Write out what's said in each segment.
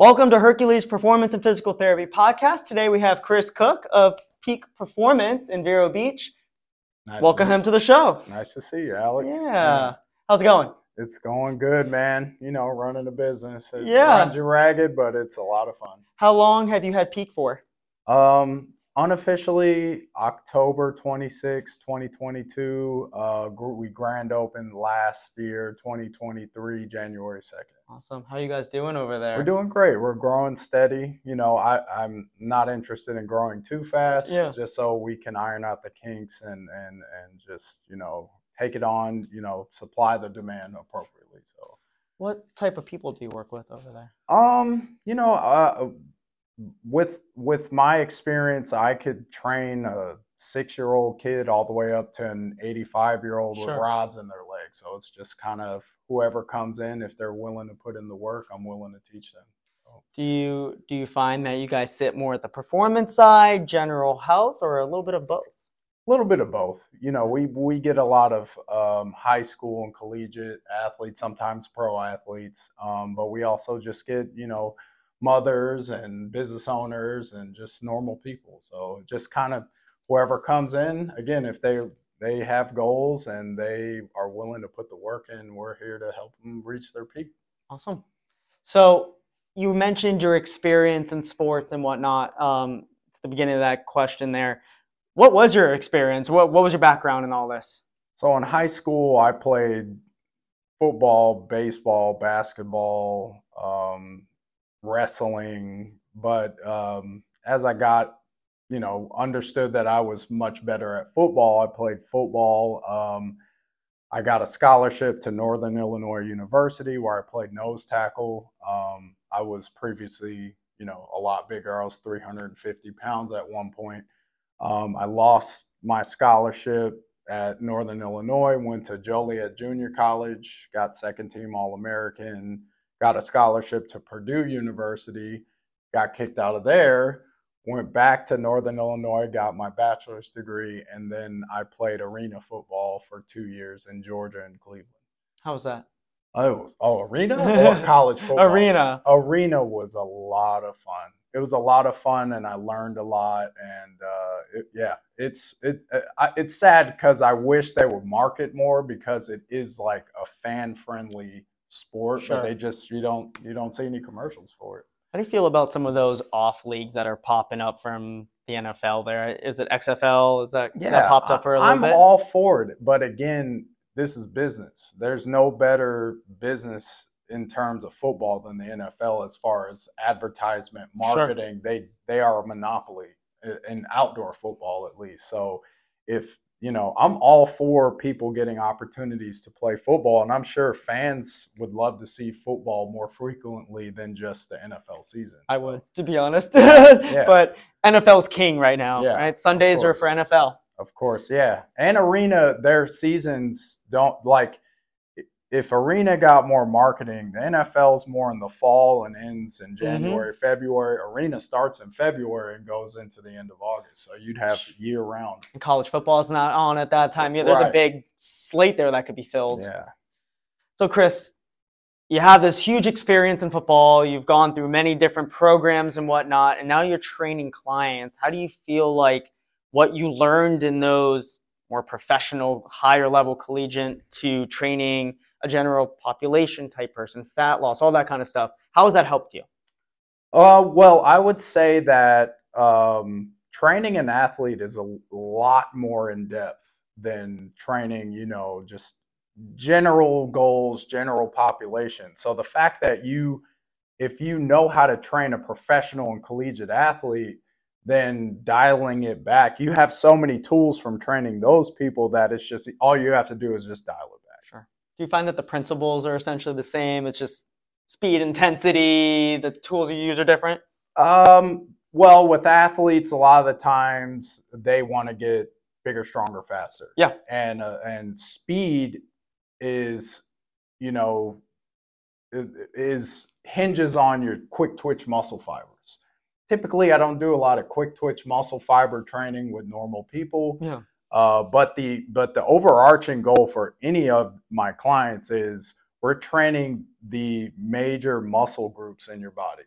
Welcome to Hercules Performance and Physical Therapy Podcast. Today we have Chris Cook of Peak Performance in Vero Beach. Nice Welcome to, him to the show. Nice to see you, Alex. Yeah. How's it going? It's going good, man. You know, running a business. It Yeah. runs you ragged, but it's a lot of fun. How long have you had Peak for? Um, unofficially, October 26, 2022. Uh, we grand opened last year, 2023, January 2nd. Awesome. How you guys doing over there? We're doing great. We're growing steady. You know, I, I'm not interested in growing too fast, Yeah. just so we can iron out the kinks and and and just you know take it on. You know, supply the demand appropriately. So, What type of people do you work with over there? um, you know, uh, with with my experience, I could train a six year old kid all the way up to an 85 year old with rods in their legs. So it's just kind of whoever comes in, if they're willing to put in the work, I'm willing to teach them. Do you do you find that you guys sit more at the performance side, general health, or a little bit of both? A little bit of both. You know, we we get a lot of um, high school and collegiate athletes, sometimes pro athletes, um, but we also just get you know mothers and business owners and just normal people. So just kind of whoever comes in, again, if they they have goals and they are willing to put the work in, we're here to help them reach their peak. Awesome. So you mentioned your experience in sports and whatnot. Um, at the beginning of that question there, what was your experience? What what was your background in all this? So in high school, I played football, baseball, basketball, um, wrestling. But um, as I got, you know, understood that I was much better at football, I played football. Um, I got a scholarship to Northern Illinois University where I played nose tackle. Um, I was previously, you know, a lot bigger. I was 350 pounds at one point. Um, I lost my scholarship at Northern Illinois, went to Joliet Junior College, got second team All American, got a scholarship to Purdue University, got kicked out of there, went back to Northern Illinois, got my bachelor's degree, and then I played arena football for two years in Georgia and Cleveland. How was that? Oh, it was- oh arena or college football? Arena. arena was a lot of fun. It was a lot of fun, and I learned a lot. And uh, it, yeah, it's it uh, I, it's sad because I wish they would market more because it is like a fan friendly sport, Sure. but they just you don't you don't see any commercials for it. How do you feel about some of those off leagues that are popping up from the NFL? There is it XFL? Is that yeah that popped up for a little I'm bit? all for it, but again, this is business. There's no better business in terms of football than the NFL as far as advertisement, marketing. They they are a monopoly uh, in outdoor football at least. So if you know, I'm all for people getting opportunities to play football, and I'm sure fans would love to see football more frequently than just the NFL season. I So, would, to be honest. yeah. But NFL's king right now, Yeah, right? Sundays are for. NFL. Of course, yeah. And Arena, their seasons don't like if Arena got more marketing, the NFL's more in the fall and ends in mm-hmm. January, February. Arena starts in February and goes into the end of August. So you'd have year round. And college football is not on at that time. Yeah, there's a big slate there that could be filled. Yeah. So, Chris, you have this huge experience in football. You've gone through many different programs and whatnot, and now you're training clients. How do you feel like what you learned in those more professional, higher level collegiate to training a general population type person, fat loss, all that kind of stuff? How has that helped you? Uh, well, I would say that um, training an athlete is a lot more in depth than training, you know, just general goals, general population. So the fact that you, if you know how to train a professional and collegiate athlete, then dialing it back, you have so many tools from training those people that it's just all you have to do is just dial it. Do you find that the principles are essentially the same? It's just speed, intensity, the tools you use are different? Um, well, with athletes, a lot of the times they want to get bigger, stronger, faster. Yeah. And uh, and speed is, you know, is hinges on your quick twitch muscle fibers. Typically, I don't do a lot of quick twitch muscle fiber training with normal people. Yeah. Uh, but the but the overarching goal for any of my clients is we're training the major muscle groups in your body.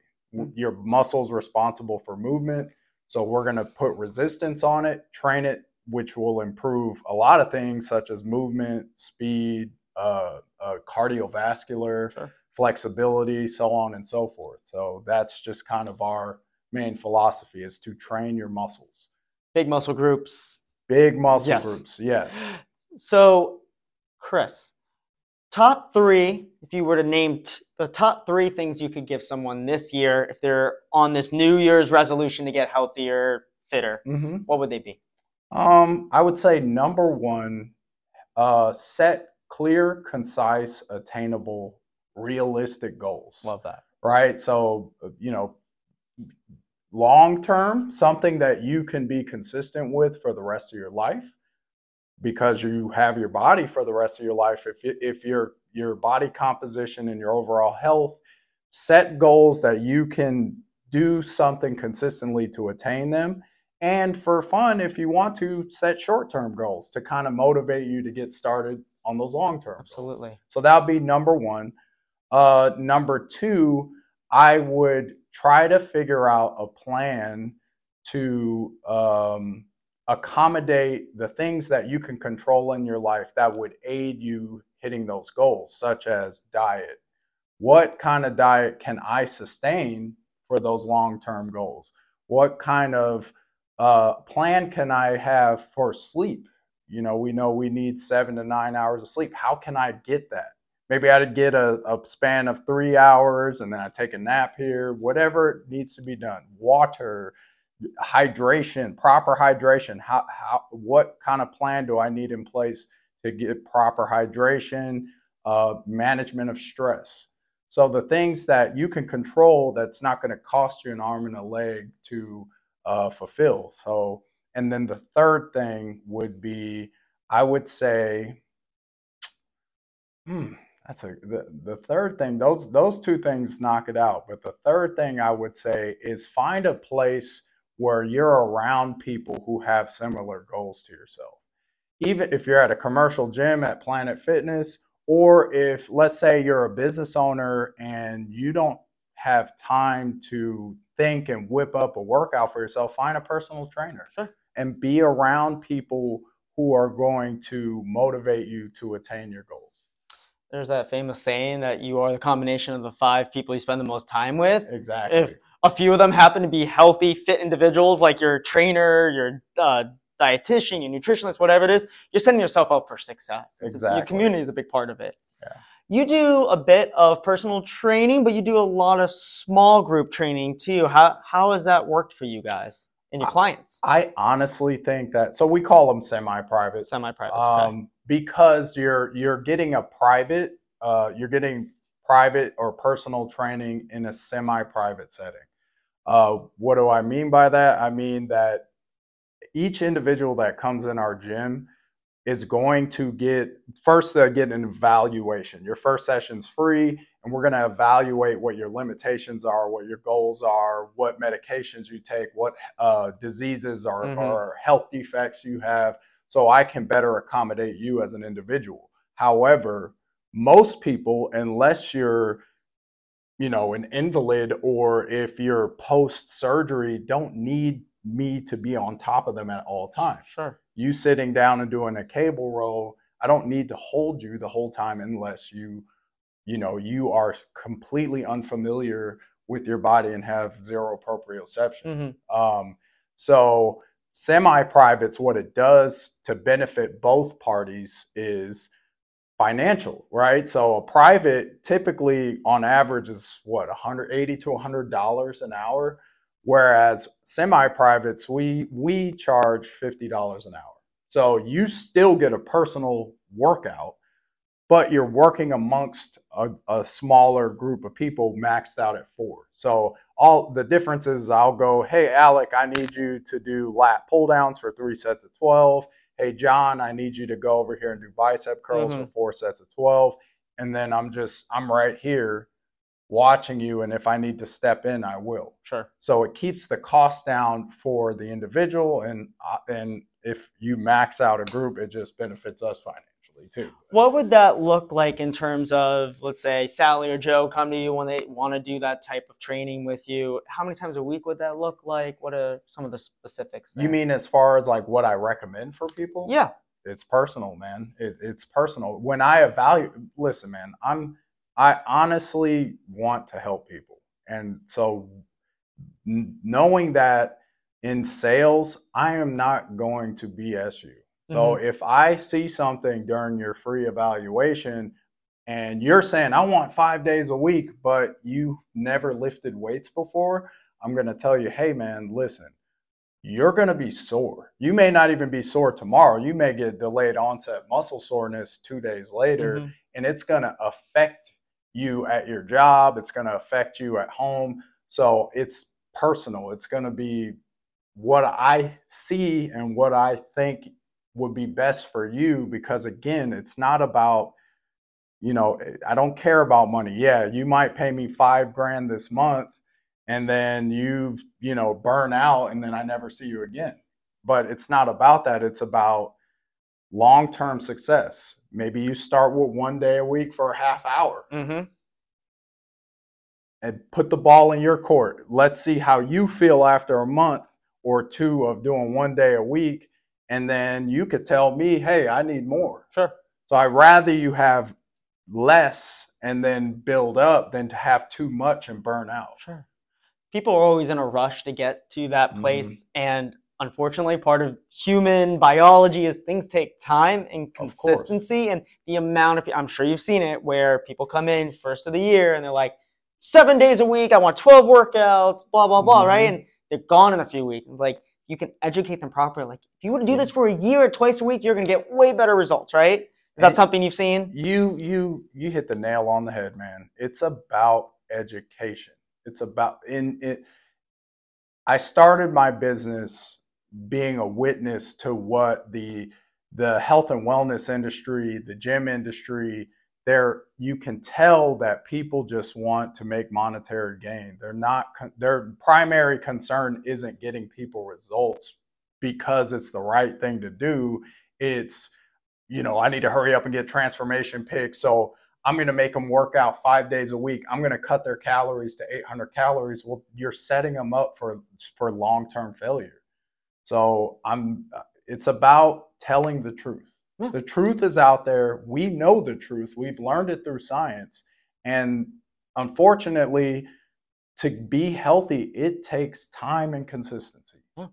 Your muscles responsible for movement. So we're going to put resistance on it, train it, which will improve a lot of things such as movement, speed, uh, uh, cardiovascular, Sure. flexibility, so on and so forth. So that's just kind of our main philosophy is to train your muscles. Big muscle groups. Big muscle Yes. groups, yes. So, Chris, top three, if you were to name t- the top three things you could give someone this year if they're on this New Year's resolution to get healthier, fitter, hmm what would they be? Um, I would say number one, uh, set clear, concise, attainable, realistic goals. Love that. right? So, you know, long term, something that you can be consistent with for the rest of your life because you have your body for the rest of your life. If, you- if your, your body composition and your overall health, set goals that you can do something consistently to attain them. And for fun, if you want to, set short term goals to kind of motivate you to get started on those long term goals. Absolutely. So that would be number one. Uh, number two, I would try to figure out a plan to um, accommodate the things that you can control in your life that would aid you hitting those goals, such as diet. What kind of diet can I sustain for those long term goals? What kind of uh, plan can I have for sleep? You know, we know we need seven to nine hours of sleep. How can I get that? Maybe I'd get a, a span of three hours and then I take a nap here, whatever needs to be done. Water, hydration, proper hydration. How, how, what kind of plan do I need in place to get proper hydration, uh, management of stress? So the things that you can control that's not going to cost you an arm and a leg to uh, fulfill. So, and then the third thing would be, I would say, hmm, that's a the, the third thing. Those those two things knock it out. But the third thing I would say is find a place where you're around people who have similar goals to yourself. Even if you're at a commercial gym at Planet Fitness, or if let's say you're a business owner and you don't have time to think and whip up a workout for yourself, find a personal trainer Sure. and be around people who are going to motivate you to attain your goals. There's that famous saying that you are the combination of the five people you spend the most time with. Exactly. If a few of them happen to be healthy, fit individuals, like your trainer, your uh, dietitian, your nutritionist, whatever it is, you're setting yourself up for success. It's- Your community is a big part of it. Yeah. You do a bit of personal training, but you do a lot of small group training too. How how has that worked for you guys and your I- clients? I honestly think that so we call them semi-private. Semi-private. um, because you're you're getting a private uh, you're getting private or personal training in a semi-private setting. Uh, what do I mean by that? I mean that each individual that comes in our gym is going to get first they get an evaluation. Your first session's free, and we're going to evaluate what your limitations are, what your goals are, what medications you take, what uh, diseases or, Mhm. or health defects you have, so I can better accommodate you as an individual. However, most people, unless you're you know an invalid or if you're post surgery don't need me to be on top of them at all times Sure. you sitting down and doing a cable row i don't need to hold you the whole time unless you you know you are completely unfamiliar with your body and have zero proprioception hmm um, so semi-privates what it does to benefit both parties is financial right? So a private typically on average is what 180 to 100 dollars an hour whereas semi-privates we we charge 50 dollars an hour. So you still get a personal workout but you're working amongst a, a smaller group of people maxed out at four so all the difference is I'll go, hey Alec, I need you to do lat pull downs for three sets of 12. Hey John, I need you to go over here and do bicep curls for four sets of 12. And then I'm just I'm right here watching you and if I need to step in, I will. Sure. So it keeps the cost down for the individual and uh, and if you max out a group, it just benefits us financially. Too. What would that look like in terms of, let's say, Sally or Joe come to you when they want to do that type of training with you? How many times a week would that look like? What are some of the specifics? There? You mean as far as like what I recommend for people? Yeah. It's personal, man. It, it's personal. When I evaluate, listen, man, I'm I honestly want to help people, and so n- knowing that in sales, I am not going to BS you. So if I see something during your free evaluation and you're saying, I want five days a week, but you never lifted weights before, I'm going to tell you, hey, man, listen, you're going to be sore. You may not even be sore tomorrow. You may get delayed onset muscle soreness two days later, Mhm. and it's going to affect you at your job. It's going to affect you at home. So it's personal. It's going to be what I see and what I think would be best for you because again, it's not about you know, I don't care about money. Yeah, you might pay me 5 grand this month and then you, you know, burn out and then I never see you again. But it's not about that. It's about long-term success. Maybe you start with one day a week for a half hour Mhm. and put the ball in your court. Let's see how you feel after a month or two of doing one day a week. And then you could tell me, hey, I need more. Sure. So I'd rather you have less and then build up than to have too much and burn out. Sure. People are always in a rush to get to that Mhm. place. And unfortunately, part of human biology is things take time and consistency. And the amount of, I'm sure you've seen it, where people come in first of the year and they're like, seven days a week, I want 12 workouts, blah, blah, blah, right? Mhm. And they're gone in a few weeks. Like, you can educate them properly. Like, if you to do this for a year or twice a week, you're going to get way better results, right? Is that And- something you've seen? You you you hit the nail on the head, man. It's about education. It's about in it I started my business being a witness to what the the health and wellness industry, the gym industry, there you can tell that people just want to make monetary gain. They're not their primary concern isn't getting people results because it's the right thing to do. It's you know, I need to hurry up and get transformation pics. So I'm going to make them work out five days a week. I'm going to cut their calories to 800 calories. Well, you're setting them up for for long term failure. So I'm. It's about telling the truth. Yeah. The truth is out there. We know the truth. We've learned it through science, and unfortunately, to be healthy, it takes time and consistency. Yeah.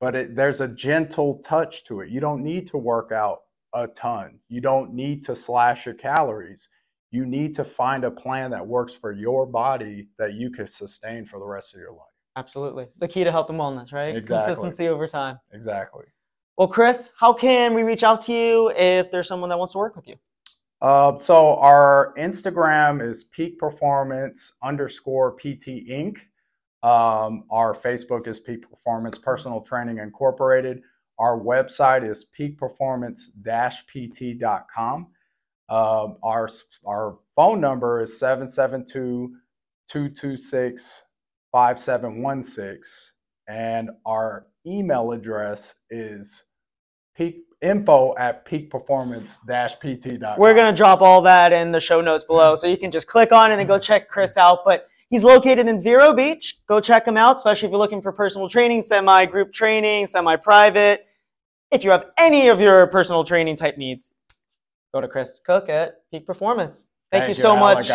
But it, there's a gentle touch to it. You don't need to work out a ton. You don't need to slash your calories. You need to find a plan that works for your body that you can sustain for the rest of your life. Absolutely. The key to health and wellness, right? Exactly. Consistency over time. Exactly. Well, Chris, how can we reach out to you if there's someone that wants to work with you? Uh, so our Instagram is peak performance underscore PT Inc. Um, our Facebook is Peak Performance Personal Training Incorporated. Our website is peakperformance-pt.com. Um, our our phone number is 772-226-5716 and our email address is peak info at peakperformance-pt.com. We're going to drop all that in the show notes below. So you can just click on it and go check Chris out. But he's located in Vero Beach. Go check him out, especially if you're looking for personal training, semi group training, semi private. If you have any of your personal training type needs, go to Chris Cook at Peak Performance. Thank, you so Alec. much.